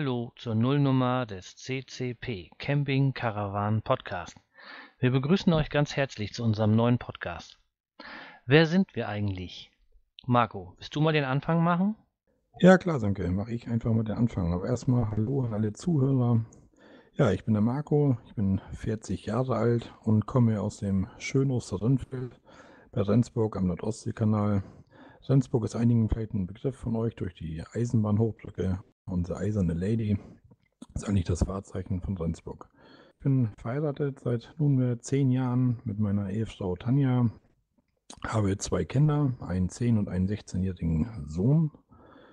Hallo zur Nullnummer des CCP Camping Caravan Podcast. Wir begrüßen euch ganz herzlich zu unserem neuen Podcast. Wer sind wir eigentlich? Marco, willst du mal den Anfang machen? Ja, klar, danke. Mache ich einfach mal den Anfang. Aber erstmal Hallo an alle Zuhörer. Ja, ich bin der Marco, ich bin 40 Jahre alt und komme aus dem schönen Osterrindfeld bei Rendsburg am Nordostseekanal. Rendsburg ist einigen vielleicht ein Begriff von euch durch die Eisenbahnhochbrücke. Unsere eiserne Lady ist eigentlich das Wahrzeichen von Rendsburg. Ich bin verheiratet seit nunmehr zehn Jahren mit meiner Ehefrau Tanja, habe zwei Kinder, einen 10- und einen 16-jährigen Sohn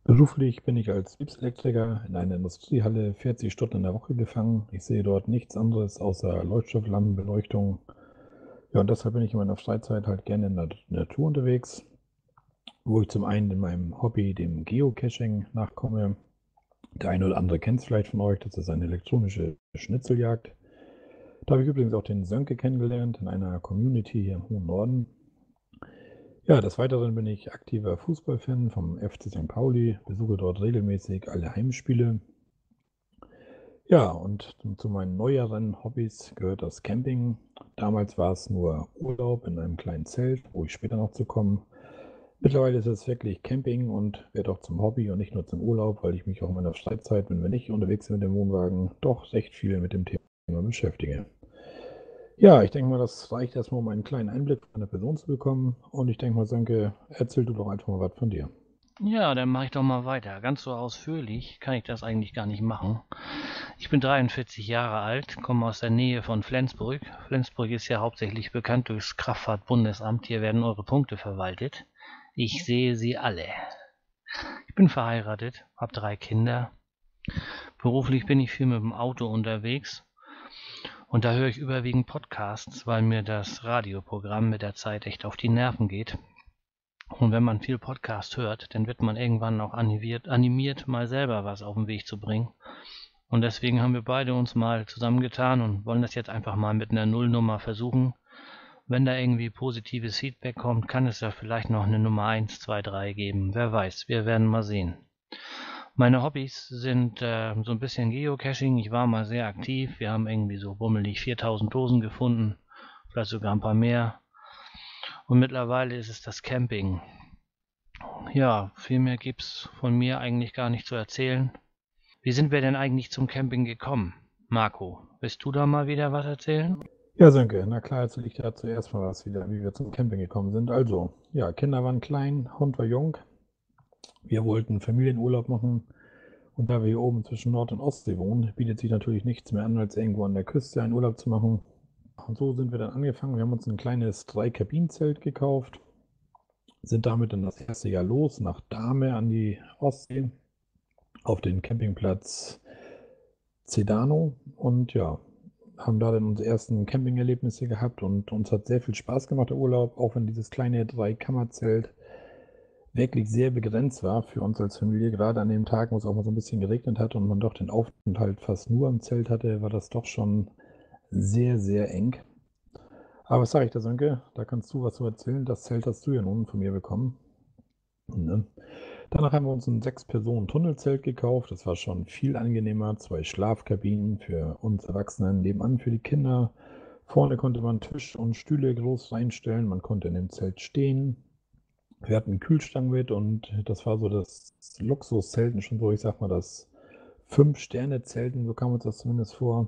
Beruflich bin ich als Betriebselektriker in einer Industriehalle 40 Stunden in der Woche gefangen. Ich sehe dort nichts anderes außer Leuchtstofflampenbeleuchtung. Ja, und deshalb bin ich in meiner Freizeit halt gerne in der Natur unterwegs, wo ich zum einen in meinem Hobby, dem Geocaching, nachkomme. Der eine oder andere kennt es vielleicht von euch, das ist eine elektronische Schnitzeljagd. Da habe ich übrigens auch den Sönke kennengelernt in einer Community hier im hohen Norden. Ja, des Weiteren bin ich aktiver Fußballfan vom FC St. Pauli, besuche dort regelmäßig alle Heimspiele. Ja, und zu meinen neueren Hobbys gehört das Camping. Damals war es nur Urlaub in einem kleinen Zelt, wo ich später noch zu kommen. Mittlerweile ist es wirklich Camping und wird auch zum Hobby und nicht nur zum Urlaub, weil ich mich auch in meiner Freizeit, wenn wir nicht unterwegs sind mit dem Wohnwagen, doch recht viel mit dem Thema beschäftige. Ja, ich denke mal, das reicht erstmal, um einen kleinen Einblick von der Person zu bekommen. Und ich denke mal, Sönke, erzähl du doch einfach mal was von dir. Ja, dann mache ich doch mal weiter. Ganz so ausführlich kann ich das eigentlich gar nicht machen. Ich bin 43 Jahre alt, komme aus der Nähe von Flensburg. Flensburg ist ja hauptsächlich bekannt durchs Kraftfahrtbundesamt. Hier werden eure Punkte verwaltet. Ich sehe sie alle. Ich bin verheiratet, habe drei Kinder. Beruflich bin ich viel mit dem Auto unterwegs und da höre ich überwiegend Podcasts, weil mir das Radioprogramm mit der Zeit echt auf die Nerven geht. Und wenn man viel Podcast hört, dann wird man irgendwann auch animiert, animiert, mal selber was auf den Weg zu bringen. Und deswegen haben wir beide uns mal zusammengetan und wollen das jetzt einfach mal mit einer Nullnummer versuchen. Wenn da irgendwie positives Feedback kommt, kann es ja vielleicht noch eine Nummer 1, 2, 3 geben. Wer weiß, wir werden mal sehen. Meine Hobbys sind äh, so ein bisschen Geocaching. Ich war mal sehr aktiv. Wir haben irgendwie so bummelig 4000 Dosen gefunden, vielleicht sogar ein paar mehr. Und mittlerweile ist es das Camping. Ja, viel mehr gibt es von mir eigentlich gar nicht zu erzählen. Wie sind wir denn eigentlich zum Camping gekommen? Marco, willst du da mal wieder was erzählen? Ja, Sönke, na klar, erzähle ich da zuerst mal was wieder, wie wir zum Camping gekommen sind. Also, ja, Kinder waren klein, Hund war jung, wir wollten Familienurlaub machen und da wir hier oben zwischen Nord- und Ostsee wohnen, bietet sich natürlich nichts mehr an, als irgendwo an der Küste einen Urlaub zu machen. Und so sind wir dann angefangen. Wir haben uns ein kleines Drei-Kabinen-Zelt gekauft, sind damit dann das erste Jahr los nach Dahme an die Ostsee auf den Campingplatz Cedano und ja, haben da dann unsere ersten Campingerlebnisse gehabt und uns hat sehr viel Spaß gemacht der Urlaub, auch wenn dieses kleine Drei-Kammer-Zelt wirklich sehr begrenzt war für uns als Familie. Gerade an dem Tag, wo es auch mal so ein bisschen geregnet hat und man doch den Aufenthalt fast nur im Zelt hatte, war das doch schon sehr, sehr eng. Aber was sage ich da, Sönke? Da kannst du was zu erzählen. Das Zelt hast du ja nun von mir bekommen. Ne? Danach haben wir uns ein Sechs-Personen-Tunnelzelt gekauft. Das war schon viel angenehmer. Zwei Schlafkabinen für uns Erwachsenen, nebenan für die Kinder. Vorne konnte man Tisch und Stühle groß reinstellen. Man konnte in dem Zelt stehen. Wir hatten einen Kühlschrank mit und das war so das Luxuszelten schon so, ich sag mal, das Fünf-Sterne-Zelten, so kam uns das zumindest vor.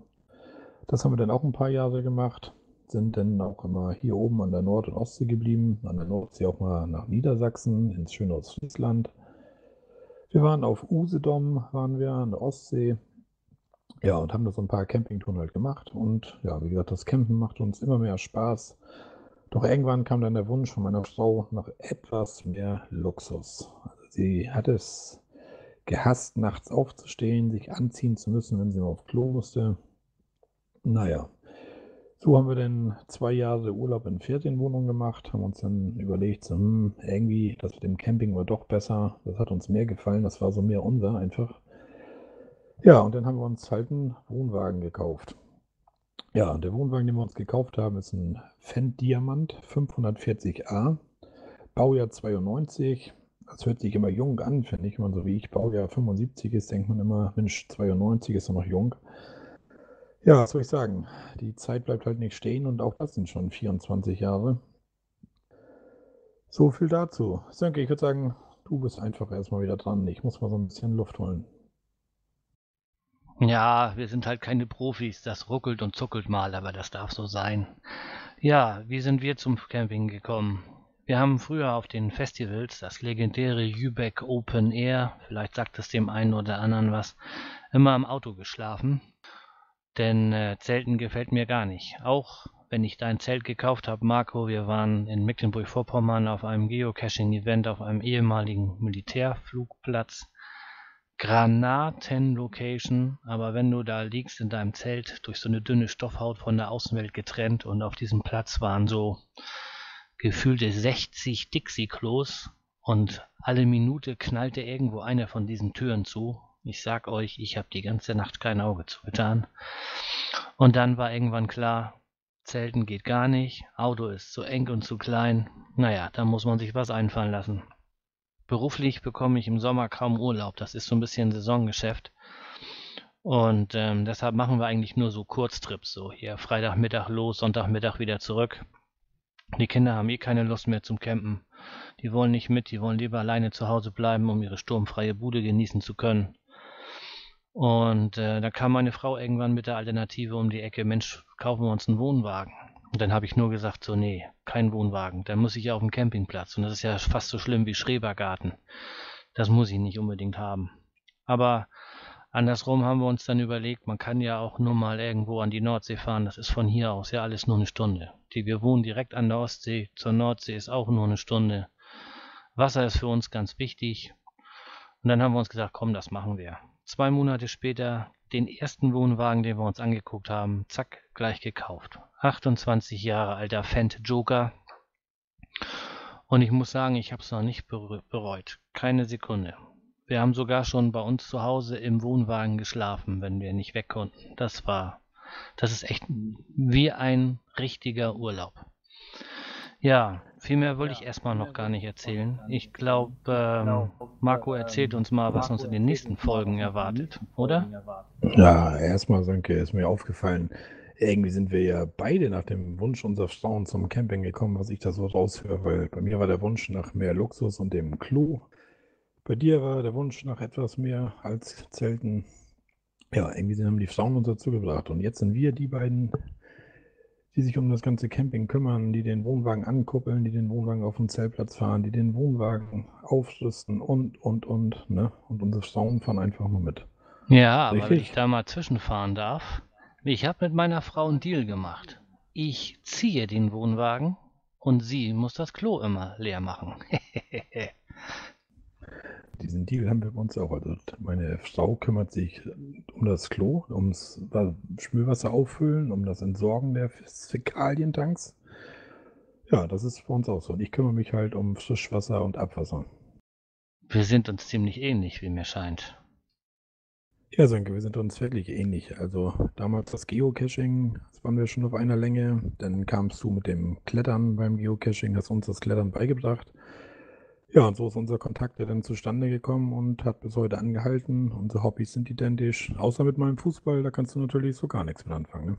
Das haben wir dann auch ein paar Jahre gemacht, sind dann auch immer hier oben an der Nord- und Ostsee geblieben, an der Nordsee auch mal nach Niedersachsen, ins schöne Ostfriesland. Wir waren auf Usedom, waren wir an der Ostsee. Ja, und haben da so ein paar Campingtouren halt gemacht. Und ja, wie gesagt, das Campen macht uns immer mehr Spaß. Doch irgendwann kam dann der Wunsch von meiner Frau nach etwas mehr Luxus. Also sie hat es gehasst, nachts aufzustehen, sich anziehen zu müssen, wenn sie mal auf Klo musste. Naja, so haben wir dann zwei Jahre Urlaub in Ferienwohnung gemacht, haben uns dann überlegt, so, hm, irgendwie, das mit dem Camping war doch besser, das hat uns mehr gefallen, das war so mehr unser einfach. Ja, und dann haben wir uns halt einen Wohnwagen gekauft. Ja, der Wohnwagen, den wir uns gekauft haben, ist ein Fendt Diamant 540a, Baujahr 92, das hört sich immer jung an, finde ich. Wenn man so wie ich Baujahr 75 ist, denkt man immer, Mensch, 92 ist er noch jung. Ja, was soll ich sagen? Die Zeit bleibt halt nicht stehen und auch das sind schon 24 Jahre. So viel dazu. Sönke, ich würde sagen, du bist einfach erstmal wieder dran. Ich muss mal so ein bisschen Luft holen. Ja, wir sind halt keine Profis. Das ruckelt und zuckelt mal, aber das darf so sein. Ja, wie sind wir zum Camping gekommen? Wir haben früher auf den Festivals das legendäre Jübeck Open Air, vielleicht sagt es dem einen oder anderen was, immer im Auto geschlafen. Denn äh, Zelten gefällt mir gar nicht. Auch wenn ich dein Zelt gekauft habe, Marco, wir waren in Mecklenburg-Vorpommern auf einem Geocaching-Event auf einem ehemaligen Militärflugplatz. Granaten-Location, aber wenn du da liegst in deinem Zelt, durch so eine dünne Stoffhaut von der Außenwelt getrennt und auf diesem Platz waren so gefühlte 60 Dixie-Klos und alle Minute knallte irgendwo eine von diesen Türen zu. Ich sag euch, ich habe die ganze Nacht kein Auge zugetan. Und dann war irgendwann klar, Zelten geht gar nicht, Auto ist zu eng und zu klein. Naja, da muss man sich was einfallen lassen. Beruflich bekomme ich im Sommer kaum Urlaub. Das ist so ein bisschen Saisongeschäft. Und ähm, deshalb machen wir eigentlich nur so Kurztrips. So hier Freitagmittag los, Sonntagmittag wieder zurück. Die Kinder haben eh keine Lust mehr zum Campen. Die wollen nicht mit, die wollen lieber alleine zu Hause bleiben, um ihre sturmfreie Bude genießen zu können. Und äh, da kam meine Frau irgendwann mit der Alternative um die Ecke, Mensch, kaufen wir uns einen Wohnwagen. Und dann habe ich nur gesagt, so, nee, kein Wohnwagen. Dann muss ich ja auf dem Campingplatz. Und das ist ja fast so schlimm wie Schrebergarten. Das muss ich nicht unbedingt haben. Aber andersrum haben wir uns dann überlegt, man kann ja auch nur mal irgendwo an die Nordsee fahren. Das ist von hier aus ja alles nur eine Stunde. Die, wir wohnen direkt an der Ostsee. Zur Nordsee ist auch nur eine Stunde. Wasser ist für uns ganz wichtig. Und dann haben wir uns gesagt, komm, das machen wir. Zwei Monate später den ersten Wohnwagen, den wir uns angeguckt haben, zack, gleich gekauft. 28 Jahre alter Fendt Joker. Und ich muss sagen, ich habe es noch nicht bereut. Keine Sekunde. Wir haben sogar schon bei uns zu Hause im Wohnwagen geschlafen, wenn wir nicht weg konnten. Das war, das ist echt wie ein richtiger Urlaub. Ja, viel mehr wollte ich erstmal noch gar nicht erzählen. Ich glaube, ähm, Marco erzählt uns mal, was uns in den nächsten Folgen erwartet, oder? Ja, erstmal, Sönke, ist mir aufgefallen, irgendwie sind wir ja beide nach dem Wunsch unserer Frauen zum Camping gekommen, was ich da so raushöre, weil bei mir war der Wunsch nach mehr Luxus und dem Klo. Bei dir war der Wunsch nach etwas mehr als Zelten. Ja, irgendwie haben die Frauen uns dazu gebracht. Und jetzt sind wir die beiden die sich um das ganze Camping kümmern, die den Wohnwagen ankuppeln, die den Wohnwagen auf den Zeltplatz fahren, die den Wohnwagen aufrüsten und, und, und, ne? Und unsere Frauen fahren einfach nur mit. Ja, aber wenn ich da mal zwischenfahren darf, ich habe mit meiner Frau einen Deal gemacht. Ich ziehe den Wohnwagen und sie muss das Klo immer leer machen. diesen Deal haben wir bei uns auch. Also meine Frau kümmert sich um das Klo, ums Spülwasser auffüllen, um das Entsorgen der Fäkalientanks. Ja, das ist bei uns auch so. Und ich kümmere mich halt um Frischwasser und Abwasser. Wir sind uns ziemlich ähnlich, wie mir scheint. Ja, Sönke, wir sind uns wirklich ähnlich. Also damals das Geocaching, das waren wir schon auf einer Länge. Dann kamst du mit dem Klettern beim Geocaching, hast uns das Klettern beigebracht. Ja, und so ist unser Kontakt ja dann zustande gekommen und hat bis heute angehalten. Unsere Hobbys sind identisch. Außer mit meinem Fußball, da kannst du natürlich so gar nichts mit anfangen. Ne?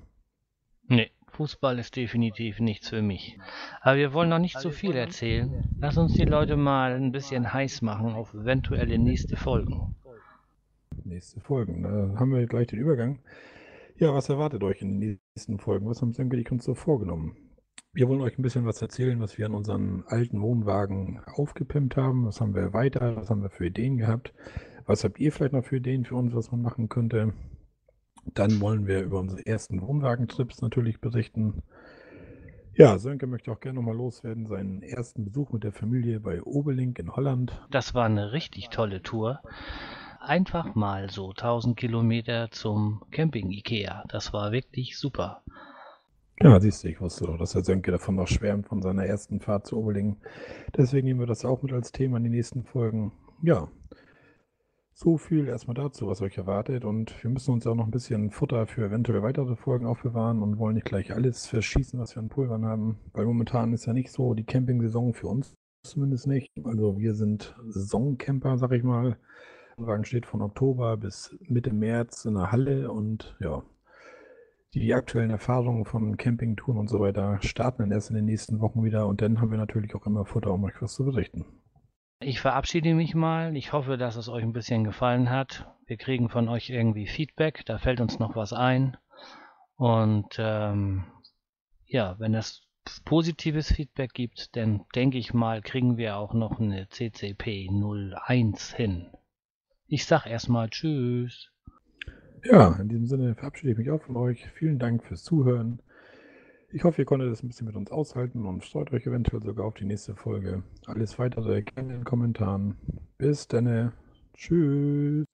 Nee, Fußball ist definitiv nichts für mich. Aber wir wollen noch nicht so viel erzählen. Lass uns die Leute mal ein bisschen heiß machen auf eventuelle nächste Folgen. Nächste Folgen, da haben wir gleich den Übergang. Ja, was erwartet euch in den nächsten Folgen? Was haben Sönke uns so vorgenommen? Wir wollen euch ein bisschen was erzählen, was wir an unseren alten Wohnwagen aufgepimpt haben. Was haben wir weiter? Was haben wir für Ideen gehabt? Was habt ihr vielleicht noch für Ideen für uns, was man machen könnte? Dann wollen wir über unsere ersten Wohnwagentrips natürlich berichten. Ja, Sönke möchte auch gerne nochmal loswerden, seinen ersten Besuch mit der Familie bei Obelink in Holland. Das war eine richtig tolle Tour. Einfach mal so 1000 Kilometer zum Camping Ikea. Das war wirklich super. Ja, siehst du, ich wusste doch, dass der Sönke davon noch schwärmt, von seiner ersten Fahrt zu Oberlingen. Deswegen nehmen wir das auch mit als Thema in die nächsten Folgen. Ja, so viel erstmal dazu, was euch erwartet. Und wir müssen uns auch noch ein bisschen Futter für eventuell weitere Folgen aufbewahren und wollen nicht gleich alles verschießen, was wir an Pulvern haben. Weil momentan ist ja nicht so die Camping-Saison für uns zumindest nicht. Also wir sind Saisoncamper, sag ich mal. Der Wagen steht von Oktober bis Mitte März in der Halle und ja, die aktuellen Erfahrungen von Campingtouren und so weiter starten dann erst in den nächsten Wochen wieder und dann haben wir natürlich auch immer Futter, um euch was zu berichten. Ich verabschiede mich mal. Ich hoffe, dass es euch ein bisschen gefallen hat. Wir kriegen von euch irgendwie Feedback. Da fällt uns noch was ein. Und ähm, ja, wenn es positives Feedback gibt, dann denke ich mal, kriegen wir auch noch eine CCP 01 hin. Ich sag erstmal Tschüss. Ja, in diesem Sinne verabschiede ich mich auch von euch. Vielen Dank fürs Zuhören. Ich hoffe, ihr konntet es ein bisschen mit uns aushalten und freut euch eventuell sogar auf die nächste Folge. Alles weitere gerne in den Kommentaren. Bis dann. Tschüss.